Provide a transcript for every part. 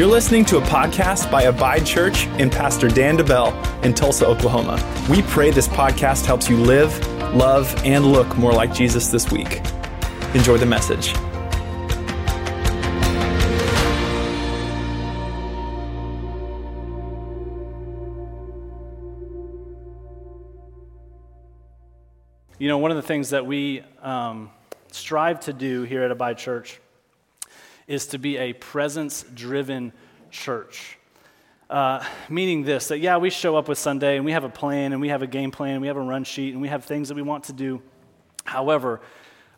You're listening to a podcast by Abide Church and Pastor Dan DeBell in Tulsa, Oklahoma. We pray this podcast helps you live, love, and look more like Jesus this week. Enjoy the message. You know, one of the things that we um, strive to do here at Abide Church is to be a presence driven church. Uh, meaning this that, yeah, we show up with Sunday and we have a plan and we have a game plan and we have a run sheet and we have things that we want to do. However,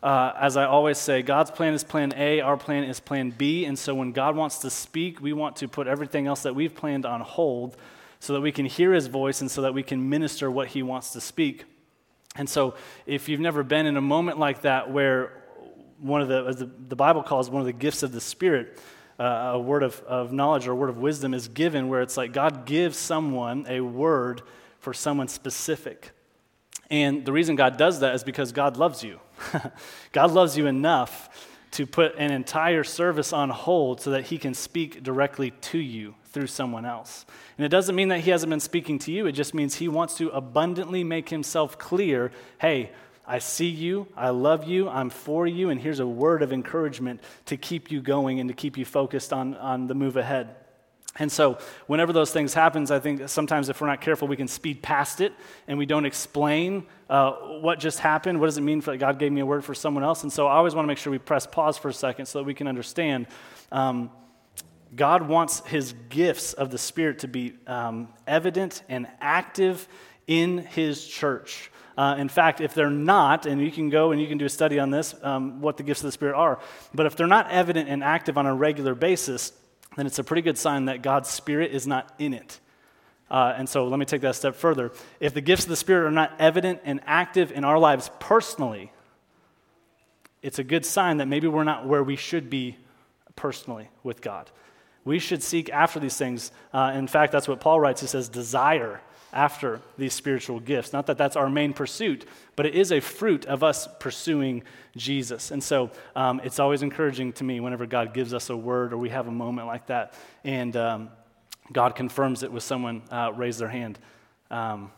uh, as I always say, God's plan is plan A, our plan is plan B. And so when God wants to speak, we want to put everything else that we've planned on hold so that we can hear his voice and so that we can minister what he wants to speak. And so, if you've never been in a moment like that where one of the, as the, the Bible calls one of the gifts of the Spirit, uh, a word of, of knowledge or a word of wisdom is given, where it's like God gives someone a word for someone specific. And the reason God does that is because God loves you. God loves you enough to put an entire service on hold so that he can speak directly to you through someone else. And it doesn't mean that he hasn't been speaking to you, it just means he wants to abundantly make himself clear hey, I see you, I love you, I'm for you, and here's a word of encouragement to keep you going and to keep you focused on, on the move ahead. And so, whenever those things happens, I think sometimes if we're not careful, we can speed past it and we don't explain uh, what just happened. What does it mean for God gave me a word for someone else? And so, I always want to make sure we press pause for a second so that we can understand. Um, God wants His gifts of the Spirit to be um, evident and active in His church. Uh, in fact, if they're not, and you can go and you can do a study on this, um, what the gifts of the Spirit are, but if they're not evident and active on a regular basis, then it's a pretty good sign that God's Spirit is not in it. Uh, and so let me take that a step further. If the gifts of the Spirit are not evident and active in our lives personally, it's a good sign that maybe we're not where we should be personally with God. We should seek after these things. Uh, in fact, that's what Paul writes. He says, desire after these spiritual gifts. Not that that's our main pursuit, but it is a fruit of us pursuing Jesus. And so um, it's always encouraging to me whenever God gives us a word or we have a moment like that and um, God confirms it with someone uh, raise their hand. Um,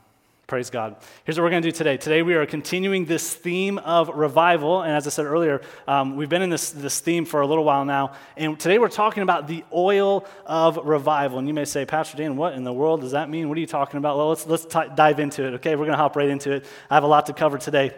Praise God. Here's what we're going to do today. Today we are continuing this theme of revival. And as I said earlier, um, we've been in this, this theme for a little while now. And today we're talking about the oil of revival. And you may say, Pastor Dan, what in the world does that mean? What are you talking about? Well, let's, let's t- dive into it, okay? We're going to hop right into it. I have a lot to cover today.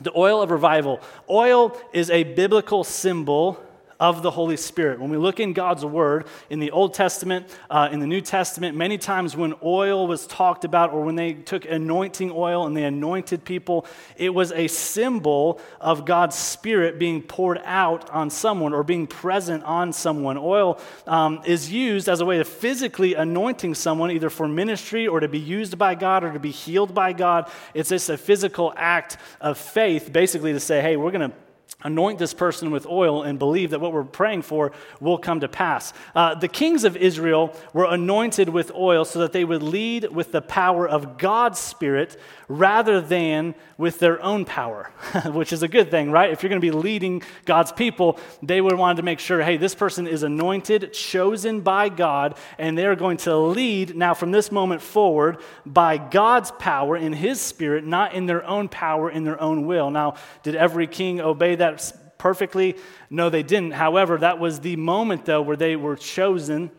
The oil of revival. Oil is a biblical symbol of the Holy Spirit. When we look in God's Word, in the Old Testament, uh, in the New Testament, many times when oil was talked about or when they took anointing oil and they anointed people, it was a symbol of God's Spirit being poured out on someone or being present on someone. Oil um, is used as a way of physically anointing someone, either for ministry or to be used by God or to be healed by God. It's just a physical act of faith, basically, to say, hey, we're going to anoint this person with oil and believe that what we're praying for will come to pass. Uh, the kings of Israel were anointed with oil so that they would lead with the power of God's Spirit rather than with their own power, which is a good thing, right? If you're going to be leading God's people, they would want to make sure, hey, this person is anointed, chosen by God, and they're going to lead now from this moment forward by God's power in His Spirit, not in their own power, in their own will. Now, did every king obey that perfectly? No, they didn't. However, that was the moment, though, where they were chosen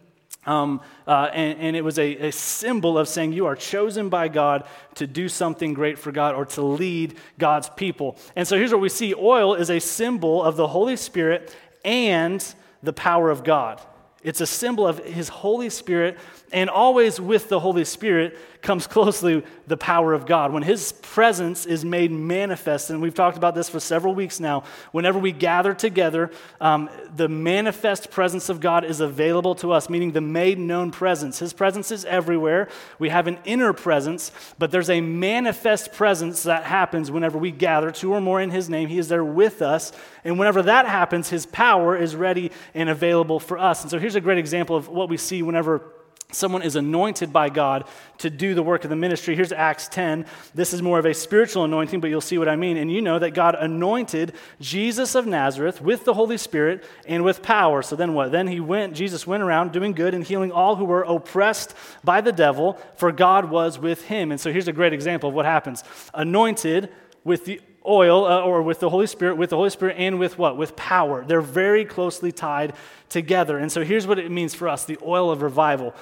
um, uh, and, and, it was a, a, symbol of saying you are chosen by God to do something great for God or to lead God's people. And so here's what we see oil is a symbol of the Holy Spirit and the power of God. It's a symbol of His Holy Spirit, and always with the Holy Spirit comes closely the power of God. When His presence is made manifest, and we've talked about this for several weeks now, whenever we gather together, um, the manifest presence of God is available to us, meaning the made known presence. His presence is everywhere. We have an inner presence, but there's a manifest presence that happens whenever we gather, two or more in His name. He is there with us, and whenever that happens, His power is ready and available for us. And so here's a great example of what we see whenever someone is anointed by God to do the work of the ministry. Here's Acts 10. This is more of a spiritual anointing, but you'll see what I mean. And you know that God anointed Jesus of Nazareth with the Holy Spirit and with power. So then what? Then he went, Jesus went around doing good and healing all who were oppressed by the devil, for God was with him. And so here's a great example of what happens. Anointed with the oil uh, or with the Holy Spirit, with the Holy Spirit and with what? With power. They're very closely tied together. And so here's what it means for us the oil of revival.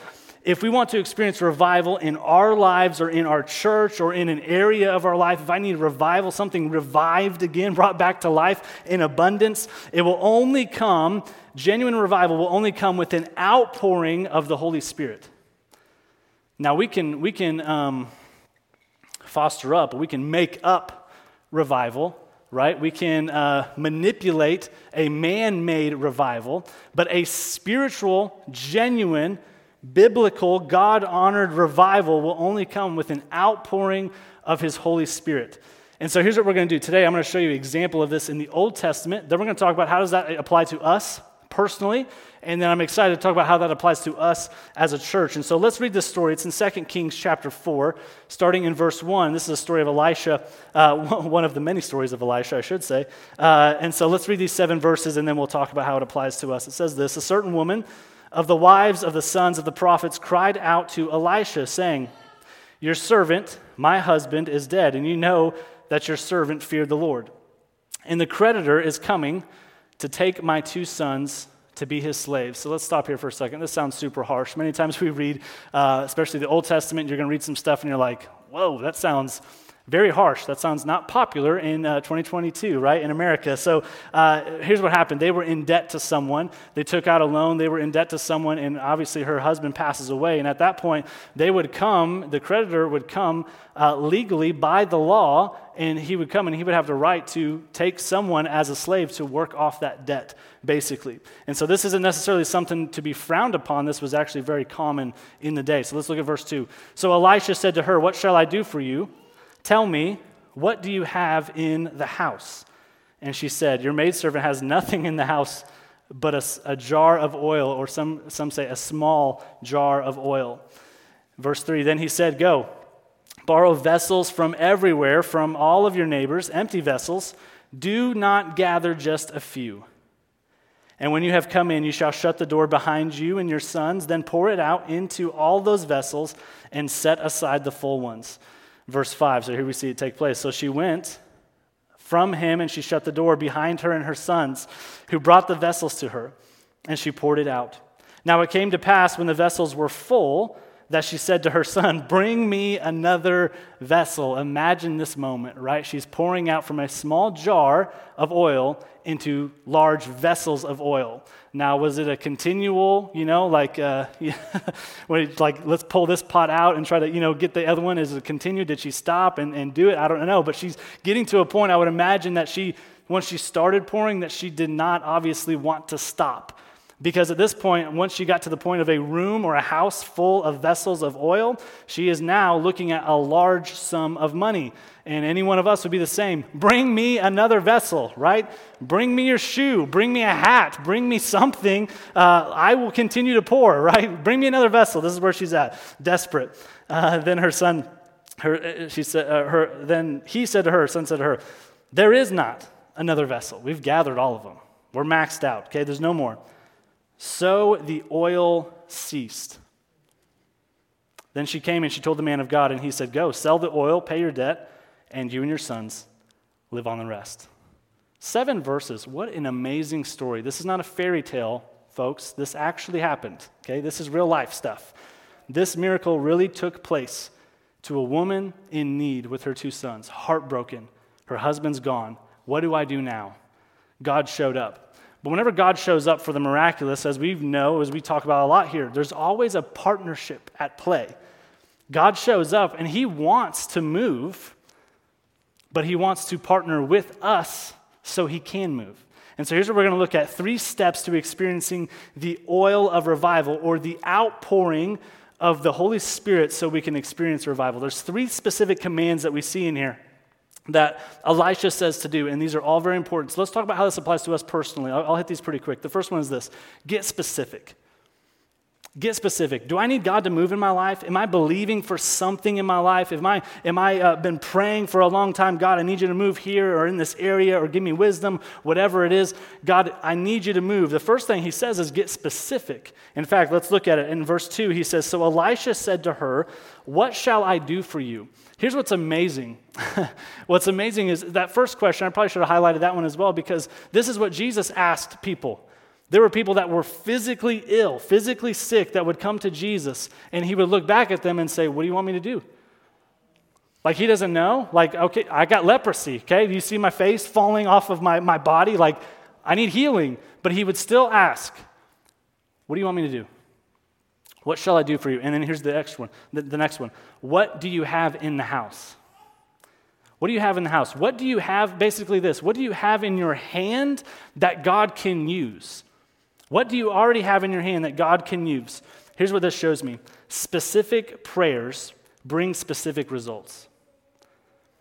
If we want to experience revival in our lives or in our church or in an area of our life, if I need revival, something revived again, brought back to life in abundance, it will only come, genuine revival will only come with an outpouring of the Holy Spirit. Now, we can, we can um, foster up, we can make up revival right? We can uh, manipulate a man made revival, but a spiritual, genuine, biblical, God honored revival will only come with an outpouring of His Holy Spirit. And so here's what we're going to do today. I'm going to show you an example of this in the Old Testament. Then we're going to talk about how does that apply to us personally, and then I'm excited to talk about how that applies to us as a church. And so let's read this story. It's in 2 Kings chapter 4, starting in verse 1. This is a story of Elisha, uh, one of the many stories of Elisha, I should say. Uh, and so let's read these seven verses, and then we'll talk about how it applies to us. It says this A certain woman of the wives of the sons of the prophets cried out to Elisha, saying, Your servant, my husband, is dead, and you know that your servant feared the Lord. And the creditor is coming to take my two sons to be his slaves. So let's stop here for a second. This sounds super harsh. Many times we read, uh, especially the Old Testament, you're going to read some stuff and you're like, whoa, that sounds very harsh. That sounds not popular in uh, 2022, right, in America. So uh, here's what happened they were in debt to someone. They took out a loan, they were in debt to someone, and obviously her husband passes away. And at that point, they would come, the creditor would come uh, legally by the law, and he would come and he would have the right to take someone as a slave to work off that debt, basically. And so this isn't necessarily something to be frowned upon. This was actually very common in the day. So let's look at verse 2. So Elisha said to her, What shall I do for you? Tell me, what do you have in the house? And she said, Your maidservant has nothing in the house but a, a, jar of oil, or some, some say a small jar of oil. Verse 3 Then he said, Go, borrow vessels from everywhere, from all of your neighbors, empty vessels. Do not gather just a few. And when you have come in, you shall shut the door behind you and your sons, then pour it out into all those vessels and set aside the full ones verse 5. So here we see it take place. So she went from him and she shut the door behind her and her sons, who brought the vessels to her, and she poured it out. Now it came to pass when the vessels were full that she said to her son, Bring me another vessel. Imagine this moment, right? She's pouring out from a small jar of oil into large vessels of oil. Now, was it a continual, you know, like, uh, like let's pull this pot out and try to, you know, get the other one? Is it continue? Did she stop and, and do it? I don't know. But she's getting to a point, I would imagine that she, once she started pouring, that she did not obviously want to stop. Because at this point, once she got to the point of a room or a house full of vessels of oil, she is now looking at a large sum of money. And any one of us would be the same. Bring me another vessel, right? Bring me your shoe. Bring me a hat. Bring me something. Uh, I will continue to pour, right? Bring me another vessel. This is where she's at, desperate. Uh, then her son, her, uh, she said, uh, her, then he said to her, son said to her, There is not another vessel. We've gathered all of them. We're maxed out, okay? There's no more. So the oil ceased. Then she came and she told the man of God, and he said, Go, sell the oil, pay your debt, and you and your sons live on the rest. Seven verses. What an amazing story. This is not a fairy tale, folks. This actually happened. Okay, this is real life stuff. This miracle really took place to a woman in need with her two sons, heartbroken. Her husband's gone. What do I do now? God showed up. But whenever God shows up for the miraculous, as we know, as we talk about a lot here, there's always a partnership at play. God shows up and he wants to move, but he wants to partner with us so he can move. And so here's what we're going to look at three steps to experiencing the oil of revival or the outpouring of the Holy Spirit so we can experience revival. There's three specific commands that we see in here that Elisha says to do, and these are all very important. So let's talk about how this applies to us personally. I'll, I'll, hit these pretty quick. The first one is this get specific. Get specific. Do I need God to move in my life? Am I believing for something in my life? Am I, am I uh, been praying for a long time? God, I need you to move here or in this area or give me wisdom, whatever it is. God, I need you to move. The first thing he says is get specific. In fact, let's look at it. In verse 2, he says, So Elisha said to her, What shall I do for you? Here's what's amazing. what's amazing is that first question, I probably should have highlighted that one as well because this is what Jesus asked people. There were people that were physically ill, physically sick, that would come to Jesus, and he would look back at them and say, What do you want me to do? Like he doesn't know. Like, okay, I got leprosy, okay? Do you see my face falling off of my, my body? Like, I need healing. But he would still ask, What do you want me to do? What shall I do for you? And then here's the next one. The, the next one. What do you have in the house? What do you have in the house? What do you have? Basically, this. What do you have in your hand that God can use? What do you already have in your hand that God can use? Here's what this shows me specific prayers bring specific results.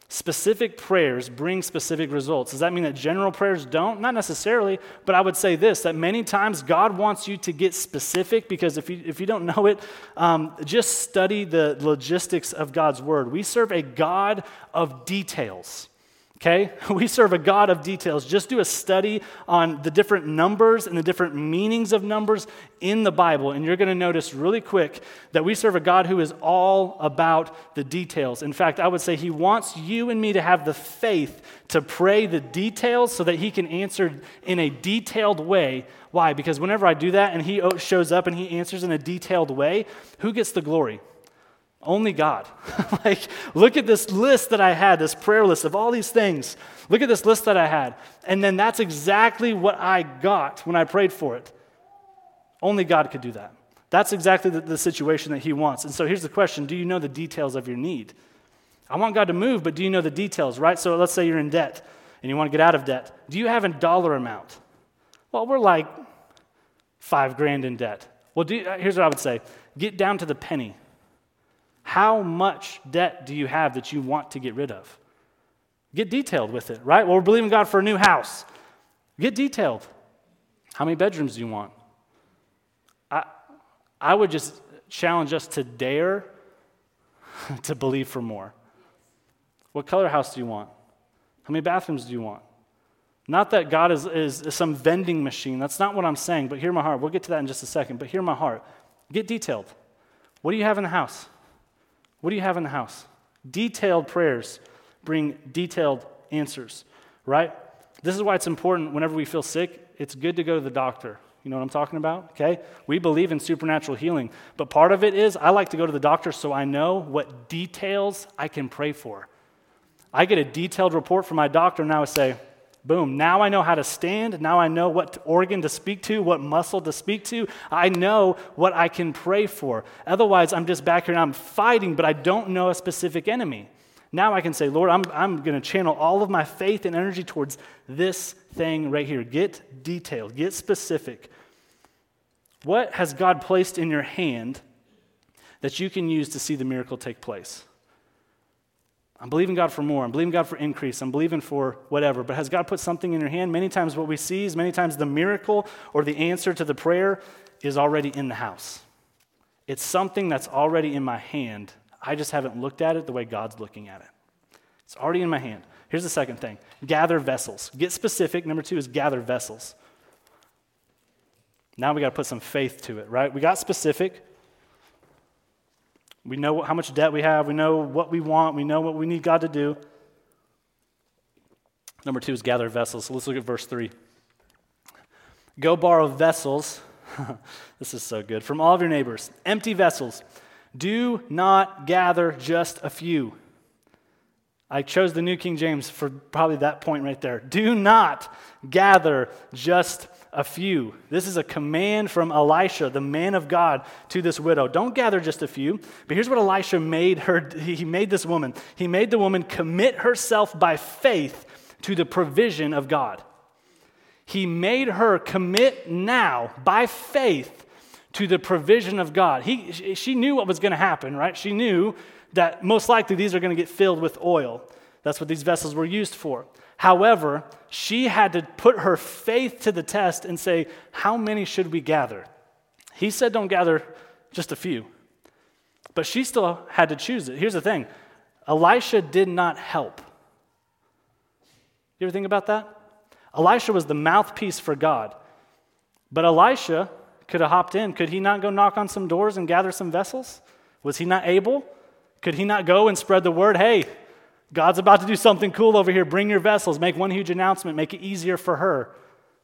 Specific prayers bring specific results. Does that mean that general prayers don't? Not necessarily, but I would say this that many times God wants you to get specific because if you, if you don't know it, um, just study the logistics of God's word. We serve a God of details. Okay? We serve a God of details. Just do a study on the different numbers and the different meanings of numbers in the Bible, and you're going to notice really quick that we serve a God who is all about the details. In fact, I would say He wants you and me to have the faith to pray the details so that He can answer in a detailed way. Why? Because whenever I do that and He shows up and He answers in a detailed way, who gets the glory? Only God. like, look at this list that I had, this prayer list of all these things. Look at this list that I had. And then that's exactly what I got when I prayed for it. Only God could do that. That's exactly the, the situation that He wants. And so here's the question Do you know the details of your need? I want God to move, but do you know the details, right? So let's say you're in debt and you want to get out of debt. Do you have a dollar amount? Well, we're like five grand in debt. Well, you, uh, here's what I would say get down to the penny. How much debt do you have that you want to get rid of? Get detailed with it, right? Well, we're believing God for a new house. Get detailed. How many bedrooms do you want? I, I would just challenge us to dare to believe for more. What color house do you want? How many bathrooms do you want? Not that God is, is, is, some vending machine. That's not what I'm saying, but hear my heart. We'll get to that in just a second, but hear my heart. Get detailed. What do you have in the house? What do you have in the house? Detailed prayers bring detailed answers, right? This is why it's important whenever we feel sick, it's good to go to the doctor. You know what I'm talking about? Okay? We believe in supernatural healing, but part of it is I like to go to the doctor so I know what details I can pray for. I get a detailed report from my doctor, and I say, Boom. Now I know how to stand. Now I know what organ to speak to, what muscle to speak to. I know what I can pray for. Otherwise, I'm just back here and I'm fighting, but I don't know a specific enemy. Now I can say, Lord, I'm, I'm going to channel all of my faith and energy towards this thing right here. Get detailed, get specific. What has God placed in your hand that you can use to see the miracle take place? I'm believing God for more. I'm believing God for increase. I'm believing for whatever. But has God put something in your hand? Many times, what we see is many times the miracle or the answer to the prayer is already in the house. It's something that's already in my hand. I just haven't looked at it the way God's looking at it. It's already in my hand. Here's the second thing gather vessels. Get specific. Number two is gather vessels. Now we got to put some faith to it, right? We got specific. We know how much debt we have. We know what we want. We know what we need God to do. Number two is gather vessels. So let's look at verse three. Go borrow vessels. this is so good. From all of your neighbors, empty vessels. Do not gather just a few. I chose the New King James for probably that point right there. Do not gather just a few. This is a command from Elisha, the man of God, to this widow. Don't gather just a few. But here's what Elisha made her he made this woman. He made the woman commit herself by faith to the provision of God. He made her commit now by faith to the provision of God. He, she knew what was going to happen, right? She knew that most likely these are going to get filled with oil. That's what these vessels were used for. However, she had to put her faith to the test and say, How many should we gather? He said, don't gather just a few. But she still had to choose it. Here's the thing Elisha did not help. You ever think about that? Elisha was the mouthpiece for God. But Elisha could have hopped in. Could he not go knock on some doors and gather some vessels? Was he not able? Could he not go and spread the word? Hey, God's about to do something cool over here. Bring your vessels. Make one huge announcement. Make it easier for her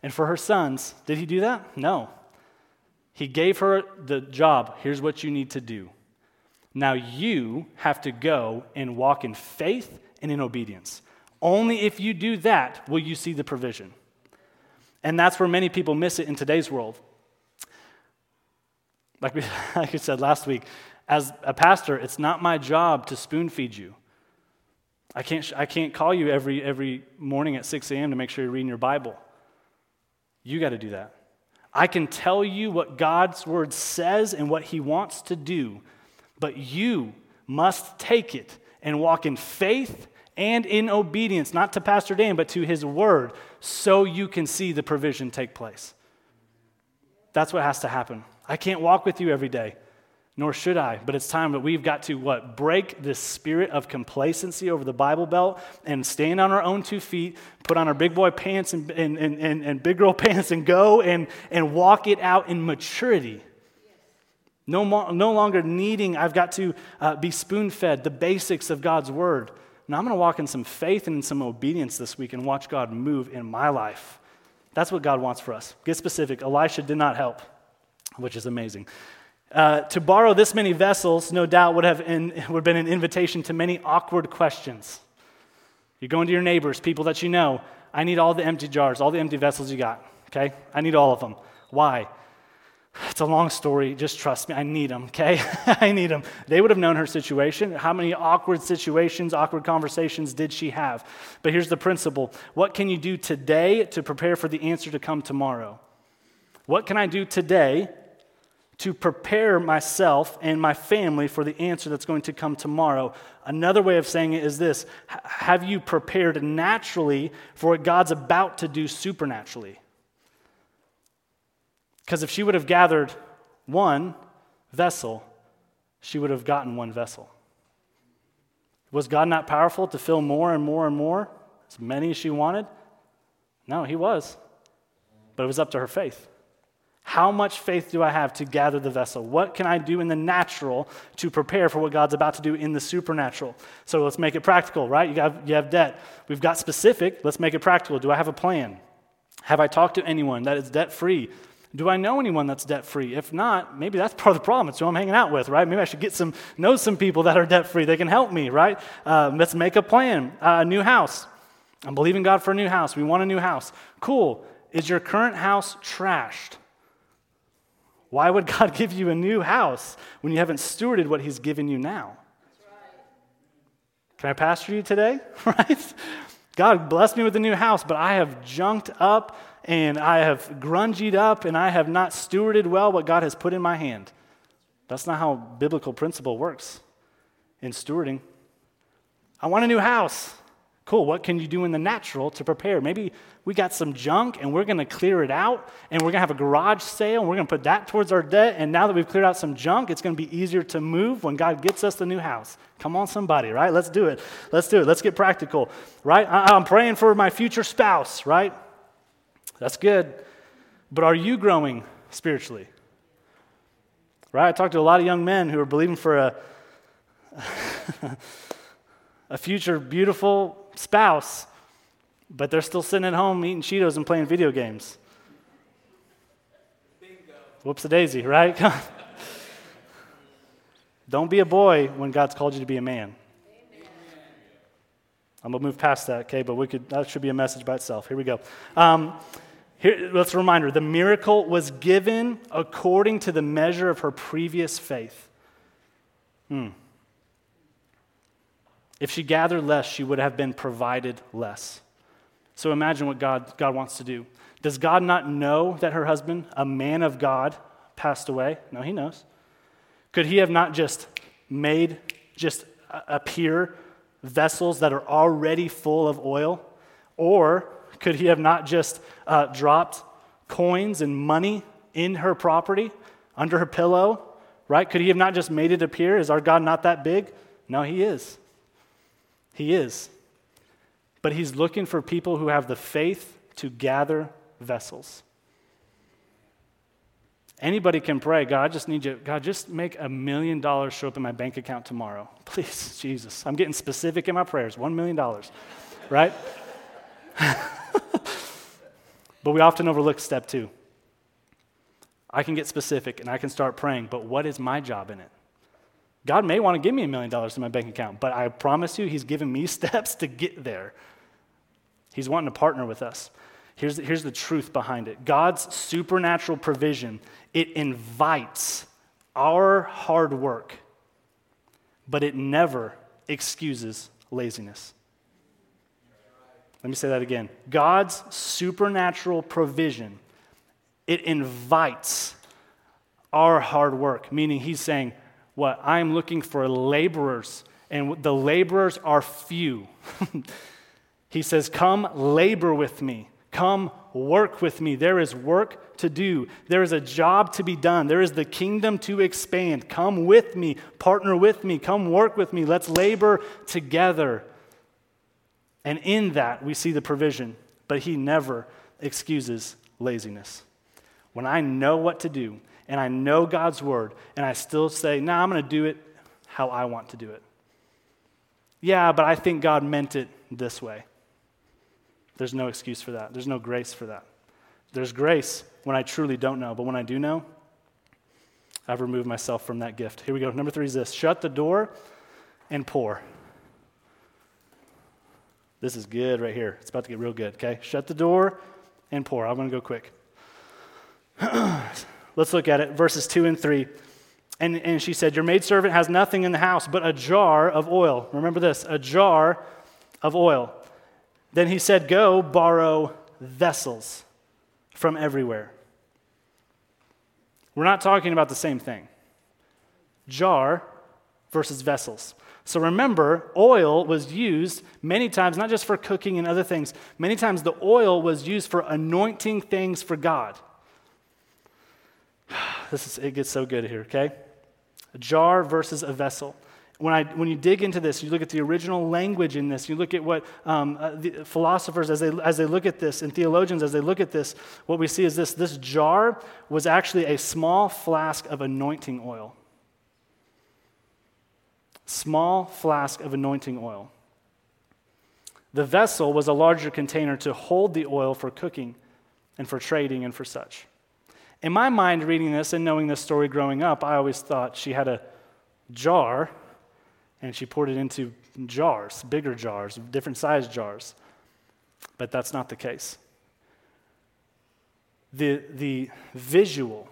and for her sons. Did he do that? No. He gave her the job. Here's what you need to do. Now you have to go and walk in faith and in obedience. Only if you do that will you see the provision. And that's where many people miss it in today's world. Like we, like we said last week, as a pastor, it's not my job to spoon feed you. I can't, I can't call you every, every morning at 6 a.m. to make sure you're reading your Bible. You got to do that. I can tell you what God's word says and what he wants to do, but you must take it and walk in faith and in obedience, not to Pastor Dan, but to his word, so you can see the provision take place. That's what has to happen. I can't walk with you every day nor should I. But it's time that we've got to what? Break this spirit of complacency over the Bible Belt and stand on our own two feet, put on our big boy pants and, and, and, and, big girl pants and go and, and walk it out in maturity. No, more, no longer needing, I've got to uh, be spoon fed the basics of God's word. Now I'm going to walk in some faith and in some obedience this week and watch God move in my life. That's what God wants for us. Get specific. Elisha did not help, which is amazing. Uh, to borrow this many vessels, no doubt, would have, in, would have been an invitation to many awkward questions. You're going to your neighbors, people that you know. I need all the empty jars, all the empty vessels you got, okay? I need all of them. Why? It's a long story. Just trust me. I need them, okay? I need them. They would have known her situation. How many awkward situations, awkward conversations did she have? But here's the principle What can you do today to prepare for the answer to come tomorrow? What can I do today to prepare myself and my family for the answer that's going to come tomorrow. Another way of saying it is this Have you prepared naturally for what God's about to do supernaturally? Because if she would have gathered one vessel, she would have gotten one vessel. Was God not powerful to fill more and more and more, as many as she wanted? No, He was. But it was up to her faith. How much faith do I have to gather the vessel? What can I do in the natural to prepare for what God's about to do in the supernatural? So let's make it practical, right? You have, you have debt. We've got specific. Let's make it practical. Do I have a plan? Have I talked to anyone that is debt free? Do I know anyone that's debt free? If not, maybe that's part of the problem. It's who I'm hanging out with, right? Maybe I should get some know some people that are debt free. They can help me, right? Uh, let's make a plan. Uh, a new house. I'm believing God for a new house. We want a new house. Cool. Is your current house trashed? Why would God give you a new house when you haven't stewarded what He's given you now? Can I pastor you today? right? God blessed me with a new house, but I have junked up and I have grungied up and I have not stewarded well what God has put in my hand. That's not how biblical principle works in stewarding. I want a new house. Cool, what can you do in the natural to prepare? Maybe we got some junk and we're going to clear it out and we're going to have a garage sale and we're going to put that towards our debt. And now that we've cleared out some junk, it's going to be easier to move when God gets us the new house. Come on, somebody, right? Let's do it. Let's do it. Let's get practical, right? I'm praying for my future spouse, right? That's good. But are you growing spiritually? Right? I talked to a lot of young men who are believing for a, a future beautiful spouse but they're still sitting at home eating Cheetos and playing video games. Bingo. Whoops a daisy, right? Don't be a boy when God's called you to be a man. I'm gonna move past that, okay? But we could that should be a message by itself. Here we go. Um, here, let's a reminder: the miracle was given according to the measure of her previous faith. Hmm. If she gathered less, she would have been provided less. So imagine what God, God wants to do. Does God not know that her husband, a man of God, passed away? No, he knows. Could he have not just made, just appear vessels that are already full of oil? Or could he have not just uh, dropped coins and money in her property Under her pillow, right? Could he have not just made it appear? Is our God not that big? No, he is. He is. But he's looking for people who have the faith to gather vessels. Anybody can pray, God, I just need you, God, just make a million dollars show up in my bank account tomorrow. Please, Jesus. I'm getting specific in my prayers. One million dollars, right? but we often overlook step two. I can get specific and I can start praying, but what is my job in it? God may want to give me a million dollars in my bank account, but I promise you, He's given me steps to get there. He's wanting to partner with us. Here's, here's the truth behind it God's supernatural provision, it invites our hard work, but it never excuses laziness. Let me say that again. God's supernatural provision, it invites our hard work, meaning He's saying, What? I'm looking for laborers, and the laborers are few. he says, Come labor with me. Come work with me. There is work to do. There is a job to be done. There is the kingdom to expand. Come with me. Partner with me. Come work with me. Let's labor together. And in that, we see the provision, but he never excuses laziness. When I know what to do and I know God's word and I still say, nah, I'm going to do it how I want to do it. Yeah, but I think God meant it this way. There's no excuse for that. There's no grace for that. There's grace when I truly don't know, but when I do know, I've removed myself from that gift. Here we go. Number three is this shut the door and pour. This is good right here. It's about to get real good, okay? Shut the door and pour. I'm going to go quick. Let's look at it, verses 2 and 3. And, and she said, Your maidservant has nothing in the house but a jar of oil. Remember this a jar of oil. Then he said, Go borrow vessels from everywhere. We're not talking about the same thing. Jar versus vessels. So remember, oil was used many times, not just for cooking and other things, many times the oil was used for anointing things for God. This is, it gets so good here, okay? A jar versus a vessel when, I, when you dig into this, you look at the original language in this, you look at what um, uh, philosophers, as they, as they look at this, and theologians, as they look at this, what we see is this this jar was actually a small flask of anointing oil. Small flask of anointing oil. The vessel was a larger container to hold the oil for cooking and for trading and for such. In my mind, reading this and knowing this story growing up, I always thought she had a jar and she poured it into jars, bigger jars, different sized jars. But that's not the case. The, the visual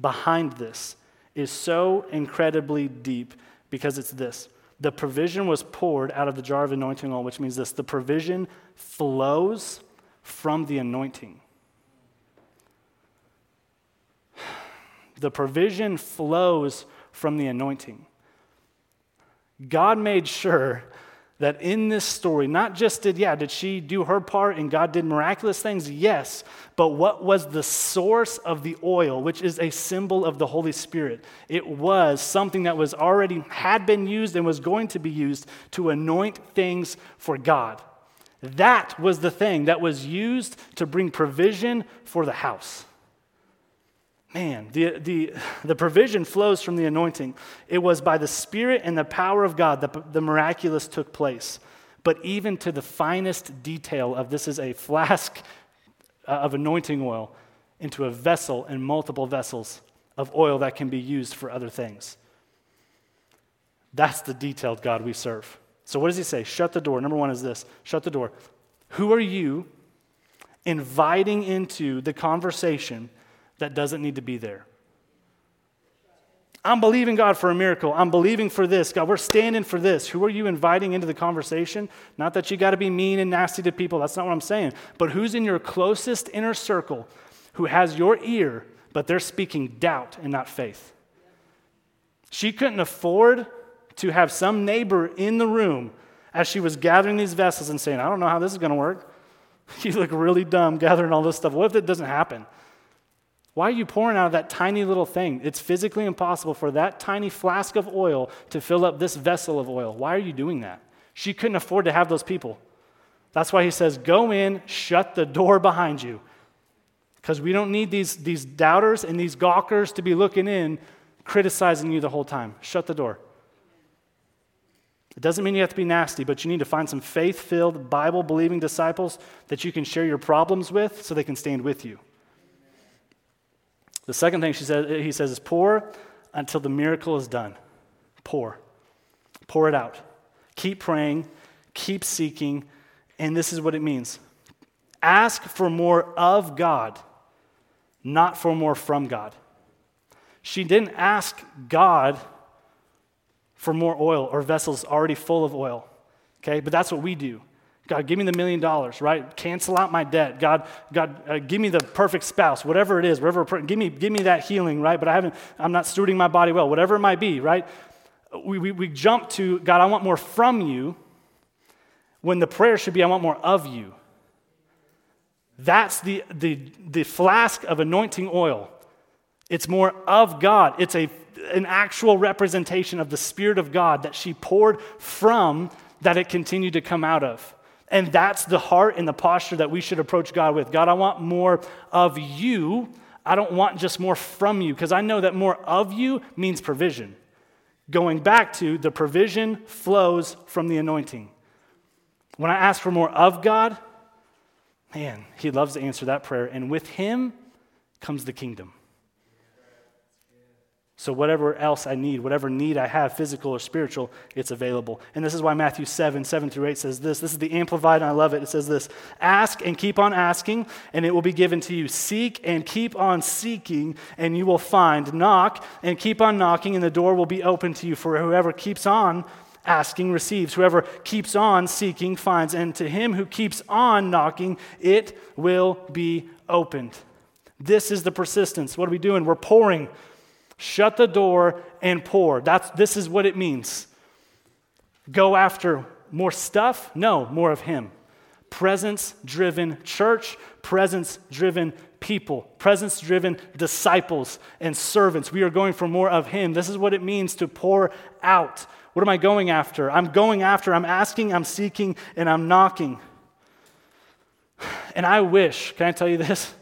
behind this is so incredibly deep because it's this. The provision was poured out of the jar of anointing oil, which means this the provision flows from the anointing. The provision flows from the anointing. God made sure that in this story, not just did, yeah, did she do her part and God did miraculous things? Yes. But what was the source of the oil, which is a symbol of the Holy Spirit? It was something that was already, had been used and was going to be used to anoint things for God. That was the thing that was used to bring provision for the house. Man, the, the, the provision flows from the anointing. It was by the Spirit and the power of God that the miraculous took place. But even to the finest detail of this is a flask uh, of anointing oil into a vessel and multiple vessels of oil that can be used for other things. That's the detailed God we serve. So, what does he say? Shut the door. Number one is this shut the door. Who are you inviting into the conversation that doesn't need to be there. I'm believing God for a miracle. I'm believing for this. God, we're standing for this. Who are you inviting into the conversation? Not that you got to be mean and nasty to people. That's not what I'm saying. But who's in your closest inner circle who has your ear, but they're speaking doubt and not faith? She couldn't afford to have some neighbor in the room as she was gathering these vessels and saying, I don't know how this is going to work. You look really dumb gathering all this stuff. What if it doesn't happen? Why are you pouring out of that tiny little thing? It's physically impossible for that tiny flask of oil to fill up this vessel of oil. Why are you doing that? She couldn't afford to have those people. That's why he says, Go in, shut the door behind you. Because we don't need these, these doubters and these gawkers to be looking in, criticizing you the whole time. Shut the door. It doesn't mean you have to be nasty, but you need to find some faith filled, Bible believing disciples that you can share your problems with so they can stand with you. The second thing she says, he says is pour until the miracle is done. Pour. Pour it out. Keep praying, keep seeking, and this is what it means ask for more of God, not for more from God. She didn't ask God for more oil or vessels already full of oil. Okay, but that's what we do. God, give me the million dollars, right? Cancel out my debt. God, God, uh, give me the perfect spouse, whatever it is, whatever. Give me, give me that healing, right? But I haven't. I'm not stewarding my body well, whatever it might be, right? We, we, we jump to God. I want more from you, when the prayer should be, I want more of you. That's the the the flask of anointing oil. It's more of God. It's a an actual representation of the Spirit of God that she poured from that it continued to come out of. And that's the heart and the posture that we should approach God with. God, I want more of you. I don't want just more from you, because I know that more of you means provision. Going back to the provision flows from the anointing. When I ask for more of God, man, He loves to answer that prayer. And with Him comes the kingdom. So, whatever else I need, whatever need I have, physical or spiritual, it's available. And this is why Matthew 7, 7 through 8 says this. This is the Amplified, and I love it. It says this Ask and keep on asking, and it will be given to you. Seek and keep on seeking, and you will find. Knock and keep on knocking, and the door will be open to you. For whoever keeps on asking receives. Whoever keeps on seeking finds. And to him who keeps on knocking, it will be opened. This is the persistence. What are we doing? We're pouring Shut the door and pour. That's, this is what it means. Go after more stuff? No, more of Him. Presence driven church, presence driven people, presence driven disciples and servants. We are going for more of Him. This is what it means to pour out. What am I going after? I'm going after, I'm asking, I'm seeking, and I'm knocking. And I wish, can I tell you this?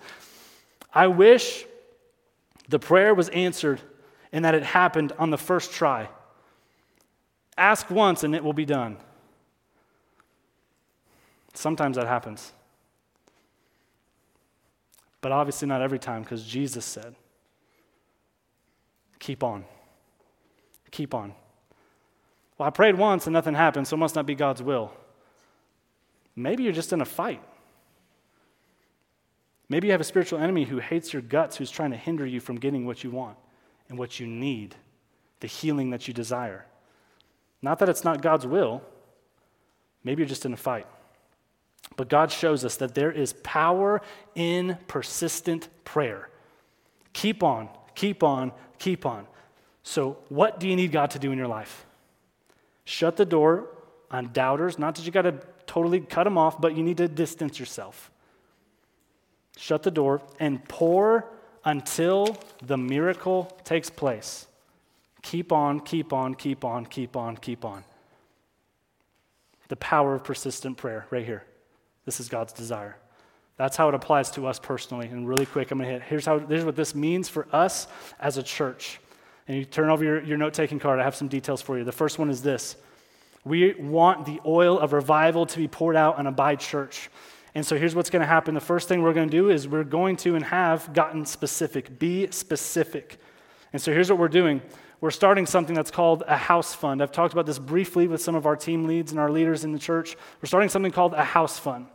I wish the prayer was answered and that it happened on the first try. Ask once and it will be done. Sometimes that happens. But obviously, not every time, because Jesus said, Keep on. Keep on. Well, I prayed once and nothing happened, so it must not be God's will. Maybe you're just in a fight. Maybe you have a spiritual enemy who hates your guts, who's trying to hinder you from getting what you want and what you need, the healing that you desire. Not that it's not God's will, maybe you're just in a fight. But God shows us that there is power in persistent prayer. Keep on, keep on, keep on. So, what do you need God to do in your life? Shut the door on doubters, not that you got to totally cut them off, but you need to distance yourself. Shut the door and pour until the miracle takes place. Keep on, keep on, keep on, keep on, keep on. The power of persistent prayer, right here. This is God's desire. That's how it applies to us personally. And really quick, I'm going to hit. Here's, how, here's what this means for us as a church. And you turn over your, your note taking card, I have some details for you. The first one is this We want the oil of revival to be poured out on Abide Church. And so here's what's going to happen. The first thing we're going to do is we're going to and have gotten specific. Be specific. And so here's what we're doing. We're starting something that's called a house fund. I've talked about this briefly with some of our team leads and our leaders in the church. We're starting something called a house fund.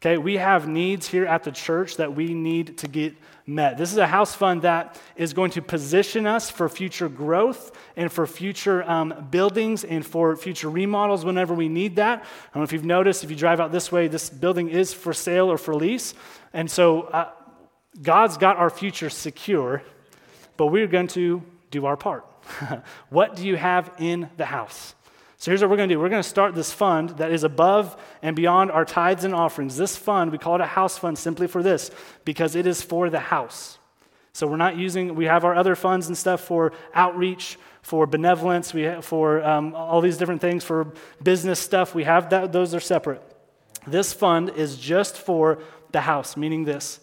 Okay, we have needs here at the church that we need to get met. This is a house fund that is going to position us for future growth and for future um, buildings and for future remodels whenever we need that. I don't know if you've noticed, if you drive out this way, this building is for sale or for lease. And so uh, God's got our future secure, but we're going to do our part. what do you have in the house? So here's what we're going to do we're going to start this fund that is above and beyond our tithes and offerings. This fund, we call it a house fund simply for this, because it is for the house. So we're not using, we have our other funds and stuff for outreach, for benevolence, we have for um, all these different things, for business stuff. We have that, those are separate. This fund is just for the house, meaning this.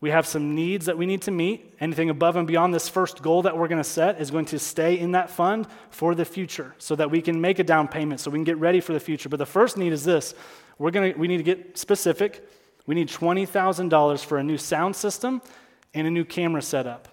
We have some needs that we need to meet. Anything above and beyond this first goal that we're going to set is going to stay in that fund for the future so that we can make a down payment, so we can get ready for the future. But the first need is this we're going to, we need to get specific. We need $20,000 for a new sound system and a new camera setup.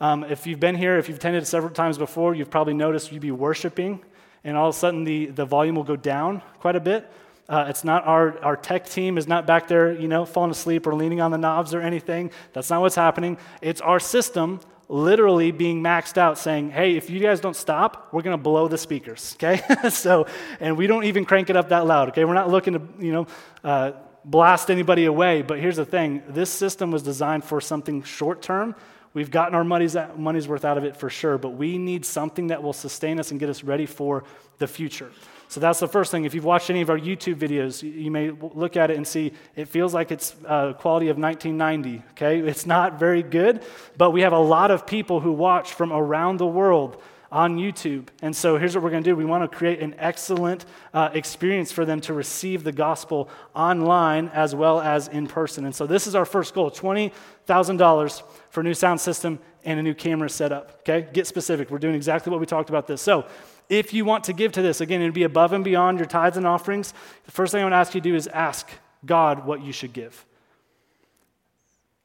Um, if you've been here, if you've attended several times before, you've probably noticed you'd be worshiping, and all of a sudden the, the volume will go down quite a bit. Uh, it's not our, our tech team is not back there, you know, falling asleep or leaning on the knobs or anything. That's not what's happening. It's our system literally being maxed out saying, hey, if you guys don't stop, we're going to blow the speakers, okay? so, and we don't even crank it up that loud, okay? We're not looking to, you know, uh, blast anybody away, but here's the thing this system was designed for something short term. We've gotten our money's, money's worth out of it for sure, but we need something that will sustain us and get us ready for the future. So that's the first thing. If you've watched any of our YouTube videos, you may look at it and see it feels like it's uh, quality of 1990. Okay, it's not very good, but we have a lot of people who watch from around the world on YouTube. And so here's what we're going to do we want to create an excellent uh, experience for them to receive the gospel online as well as in person. And so this is our first goal $20,000 for a new sound system and a new camera setup. Okay, get specific. We're doing exactly what we talked about this. So if you want to give to this, again, it'd be above and beyond your tithes and offerings. The first thing I want to ask you to do is ask God what you should give.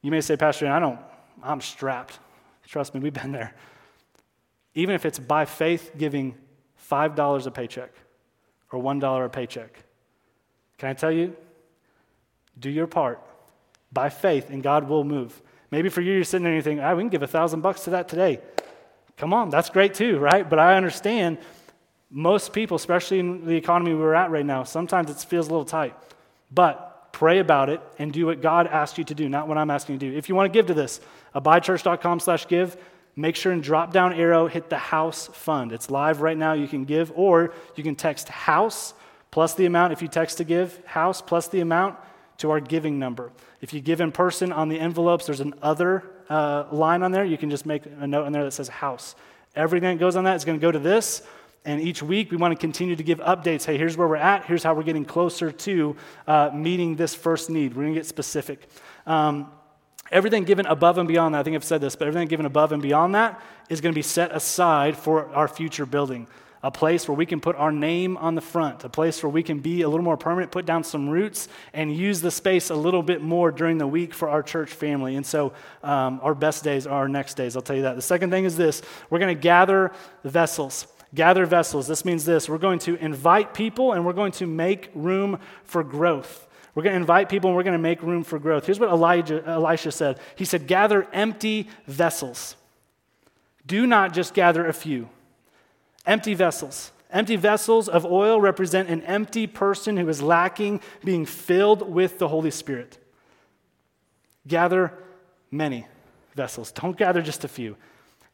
You may say, Pastor, I don't, I'm strapped. Trust me, we've been there. Even if it's by faith giving $5 a paycheck or $1 a paycheck, can I tell you? Do your part by faith, and God will move. Maybe for you, you're sitting there and you think, ah, we can give a thousand bucks to that today. Come on, that's great too, right? But I understand most people, especially in the economy we're at right now, sometimes it feels a little tight. But pray about it and do what God asked you to do, not what I'm asking you to do. If you want to give to this, uh, abidechurch.com slash give, make sure and drop down arrow, hit the house fund. It's live right now. You can give, or you can text house plus the amount. If you text to give, house plus the amount to our giving number. If you give in person on the envelopes, there's an other uh, line on there. You can just make a note in there that says house. Everything that goes on that is going to go to this. And each week we want to continue to give updates. Hey, here's where we're at. Here's how we're getting closer to uh, meeting this first need. We're going to get specific. Um, everything given above and beyond that, I think I've said this, but everything given above and beyond that is going to be set aside for our future building a place where we can put our name on the front, a place where we can be a little more permanent, put down some roots, and use the space a little bit more during the week for our church family. And so, um, our best days are our next days, I'll tell you that. The second thing is this we're going to gather vessels. Gather vessels. This means this we're going to invite people and we're going to make room for growth. We're going to invite people and we're going to make room for growth. Here's what Elijah, Elisha said He said, Gather empty vessels. Do not just gather a few. Empty vessels. Empty vessels of oil represent an empty person who is lacking being filled with the Holy Spirit. Gather many vessels. Don't gather just a few.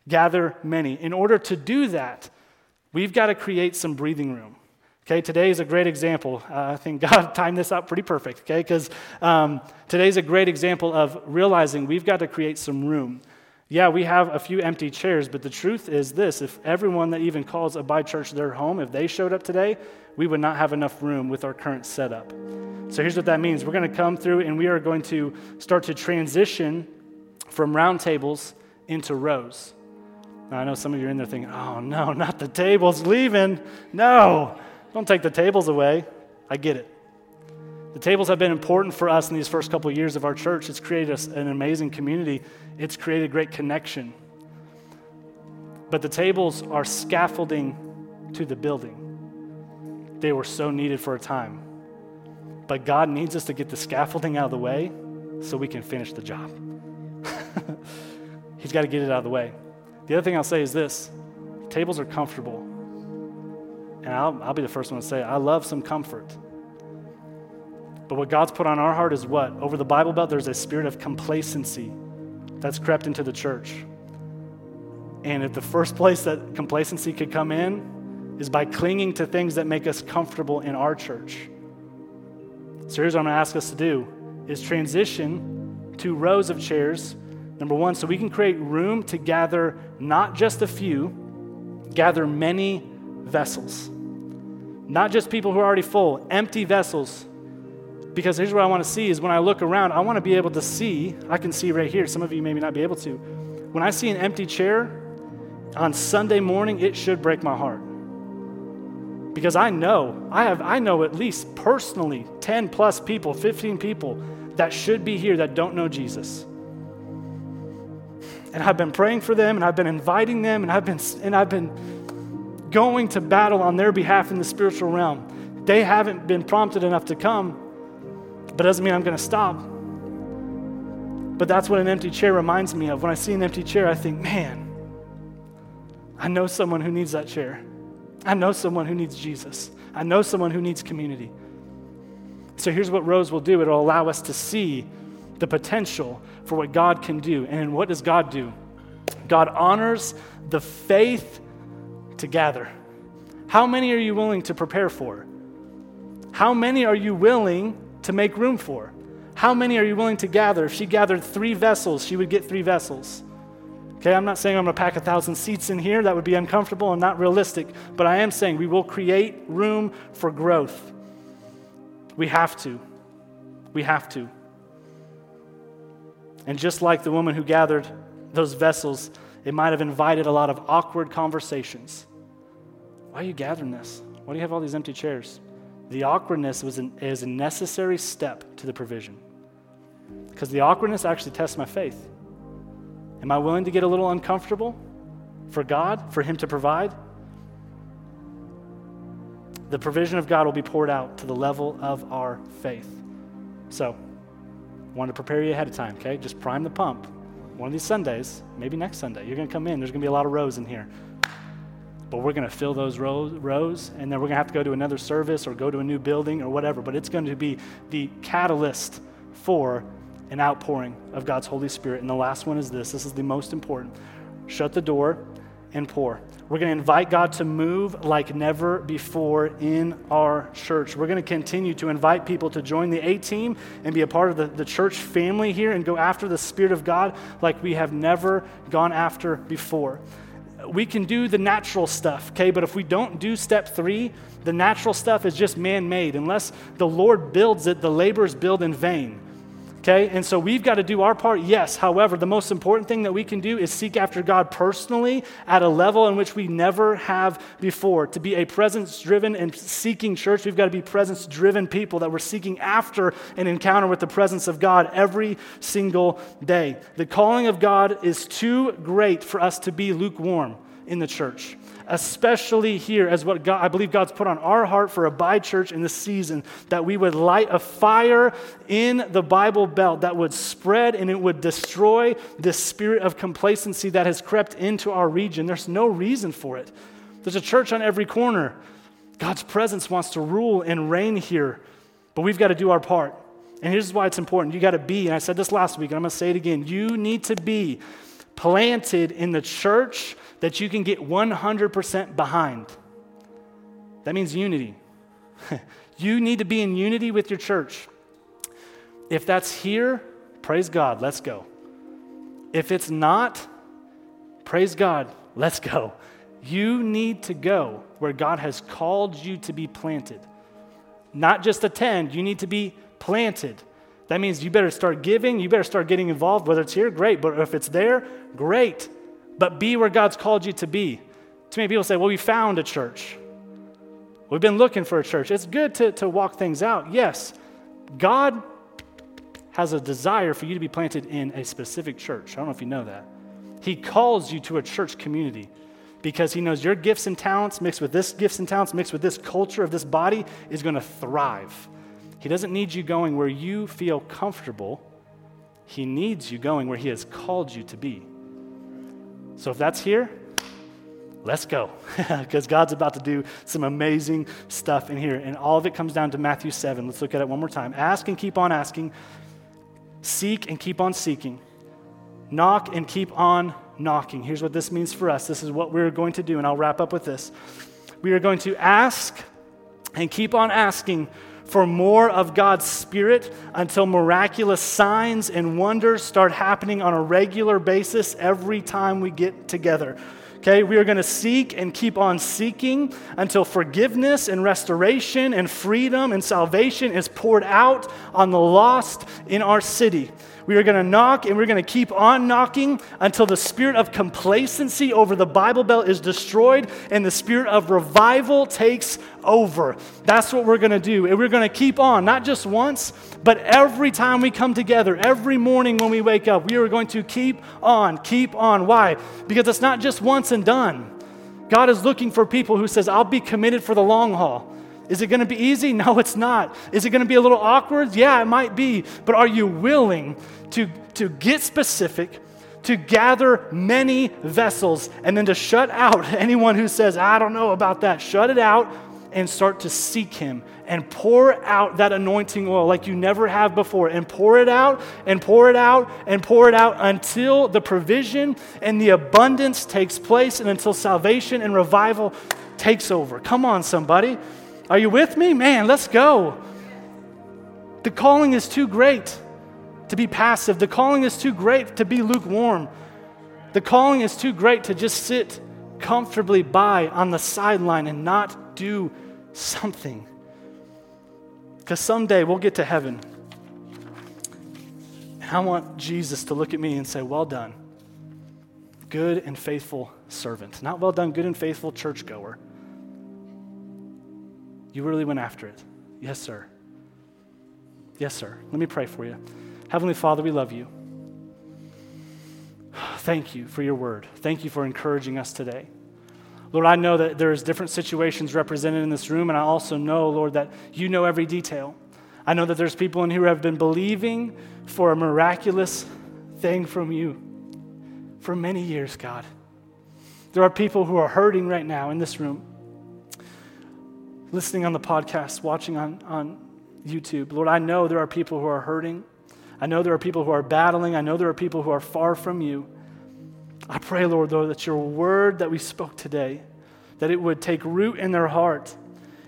Gather many. In order to do that, we've got to create some breathing room. Okay, today is a great example. Uh, I think God timed this out pretty perfect, okay, because um, today's a great example of realizing we've got to create some room. Yeah, we have a few empty chairs, but the truth is this if everyone that even calls a Abide Church their home, if they showed up today, we would not have enough room with our current setup. So here's what that means we're going to come through and we are going to start to transition from round tables into rows. Now, I know some of you are in there thinking, oh no, not the tables leaving. No, don't take the tables away. I get it. The tables have been important for us in these first couple of years of our church. It's created an amazing community, it's created great connection. But the tables are scaffolding to the building. They were so needed for a time. But God needs us to get the scaffolding out of the way so we can finish the job. He's got to get it out of the way. The other thing I'll say is this tables are comfortable. And I'll, I'll be the first one to say, I love some comfort. But what God's put on our heart is what? Over the Bible Belt, there's a spirit of complacency that's crept into the church. And if the first place that complacency could come in is by clinging to things that make us comfortable in our church. So here's what I'm going to ask us to do is transition to rows of chairs Number one, so we can create room to gather not just a few, gather many vessels. Not just people who are already full, empty vessels. Because here's what I want to see is when I look around, I want to be able to see, I can see right here, some of you maybe not be able to. When I see an empty chair on Sunday morning, it should break my heart. Because I know, I have I know at least personally 10 plus people, 15 people that should be here that don't know Jesus. And I've been praying for them and I've been inviting them and I've been and I've been going to battle on their behalf in the spiritual realm. They haven't been prompted enough to come, but doesn't mean I'm going to stop. But that's what an empty chair reminds me of. When I see an empty chair, I think, man, I know someone who needs that chair. I know someone who needs Jesus. I know someone who needs community. So here's what rows will do it'll allow us to see the potential for what God can do. And what does God do? God honors the faith to gather. How many are you willing to prepare for? How many are you willing to make room for? How many are you willing to gather? If she gathered three vessels, she would get three vessels. Okay, I'm not saying I'm to pack a thousand seats in here. That would be uncomfortable and not realistic. But I am saying we will create room for growth. We have to. We have to. And just like the woman who gathered those vessels, it might have invited a lot of awkward conversations. Why are you gathering this? Why do you have all these empty chairs? The awkwardness was an, is a necessary step to the provision. Because the awkwardness actually tests my faith. Am I willing to get a little uncomfortable for God, for Him to provide? The provision of God will be poured out to the level of our faith. So, want to prepare you ahead of time, okay? Just prime the pump. One of these Sundays, maybe next Sunday, you're going to come in. There's going to be a lot of rows in here. But we're going to fill those rows, and then we're going to have to go to another service or go to a new building or whatever. But it's going to be the catalyst for an outpouring of God's Holy Spirit. And the last one is this this is the most important shut the door and pour. We're going to invite God to move like never before in our church. We're going to continue to invite people to join the A team and be a part of the, the church family here and go after the Spirit of God like we have never gone after before. We can do the natural stuff, okay? But if we don't do step three, the natural stuff is just man made. Unless the Lord builds it, the laborers build in vain. Okay? And so we've got to do our part, yes. However, the most important thing that we can do is seek after God personally at a level in which we never have before. To be a presence driven and seeking church, we've got to be presence driven people that we're seeking after an encounter with the presence of God every single day. The calling of God is too great for us to be lukewarm in the church especially here, as what God, I believe God's put on our heart for a Abide Church in this season, that we would light a fire in the Bible Belt that would spread and it would destroy this spirit of complacency that has crept into our region. There's no reason for it. There's a church on every corner. God's presence wants to rule and reign here, but we've got to do our part. And here's why it's important. You got to be, and I said this last week, and I'm going to say it again. You need to be planted in the church that you can get 100% behind. That means unity. you need to be in unity with your church. If that's here, praise God, let's go. If it's not, praise God, let's go. You need to go where God has called you to be planted. Not just attend, you need to be planted. That means you better start giving, you better start getting involved. Whether it's here, great. But if it's there, great but be where God's called you to be. Too many people say, well, we found a church. We've been looking for a church. It's good to, to walk things out. Yes, God has a desire for you to be planted in a specific church. I don't know if you know that. He calls you to a church community because he knows your gifts and talents mixed with this gifts and talents mixed with this culture of this body is going to thrive. He doesn't need you going where you feel comfortable. He needs you going where he has called you to be. So if that's here, let's go because God's about to do some amazing stuff in here. And all of it comes down to Matthew 7. Let's look at it one more time. Ask and keep on asking, seek and keep on seeking, knock and keep on knocking. Here's what this means for us. This is what we're going to do, and I'll wrap up with this. We are going to ask and keep on asking for more of God's Spirit until miraculous signs and wonders start happening on a regular basis every time we get together. Okay, we are going to seek and keep on seeking until forgiveness and restoration and freedom and salvation is poured out on the lost in our city. We are going to knock and we're going to keep on knocking until the spirit of complacency over the Bible Belt is destroyed and the spirit of revival takes over. That's what we're going to do. And we're going to keep on, not just once, but every time we come together, every morning when we wake up, we are going to keep on, keep on. Why? Because it's not just once and done. God is looking for people who says, "I'll be committed for the long haul." Is it going to be easy? No, it's not. Is it going to be a little awkward? Yeah, it might be. But are you willing to, to get specific, to gather many vessels, and then to shut out anyone who says, I don't know about that? Shut it out and start to seek Him and pour out that anointing oil like you never have before, and pour it out and pour it out and pour it out until the provision and the abundance takes place and until salvation and revival takes over. Come on, somebody. Are you with me? Man, let's go. The calling is too great to be passive. The calling is too great to be lukewarm. The calling is too great to just sit comfortably by on the sideline and not do something. Because someday we'll get to heaven. And I want Jesus to look at me and say, Well done, good and faithful servant. Not well done, good and faithful churchgoer. You really went after it. Yes, sir. Yes, sir. Let me pray for you. Heavenly Father, we love you. Thank you for your word. Thank you for encouraging us today. Lord, I know that there's different situations represented in this room, and I also know, Lord, that you know every detail. I know that there's people in here who have been believing for a miraculous thing from you for many years, God. There are people who are hurting right now in this room listening on the podcast, watching on, on YouTube. Lord, I know there are people who are hurting. I know there are people who are battling. I know there are people who are far from you. I pray, Lord, though, that your word that we spoke today, that it would take root in their heart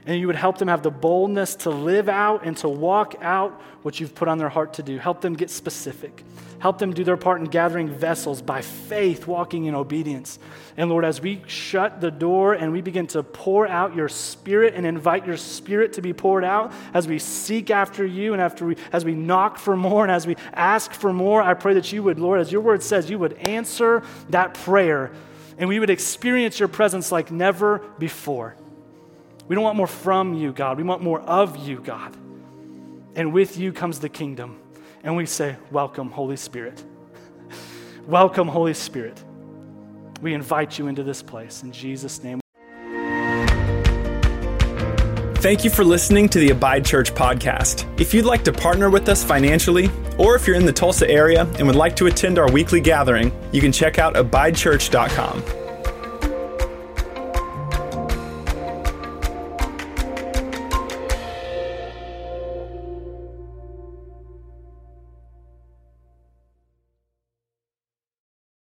and you would help them have the boldness to live out and to walk out what you've put on their heart to do. Help them get specific. Help them do their part in gathering vessels by faith, walking in obedience. And Lord, as we shut the door and we begin to pour out your spirit and invite your spirit to be poured out, as we seek after you and after we, as we knock for more and as we ask for more, I pray that you would, Lord, as your word says, you would answer that prayer and we would experience your presence like never before. We don't want more from you, God. We want more of you, God. And with you comes the kingdom. And we say, Welcome, Holy Spirit. Welcome, Holy Spirit. We invite you into this place. In Jesus' name. Thank you for listening to the Abide Church podcast. If you'd like to partner with us financially, or if you're in the Tulsa area and would like to attend our weekly gathering, you can check out abidechurch.com.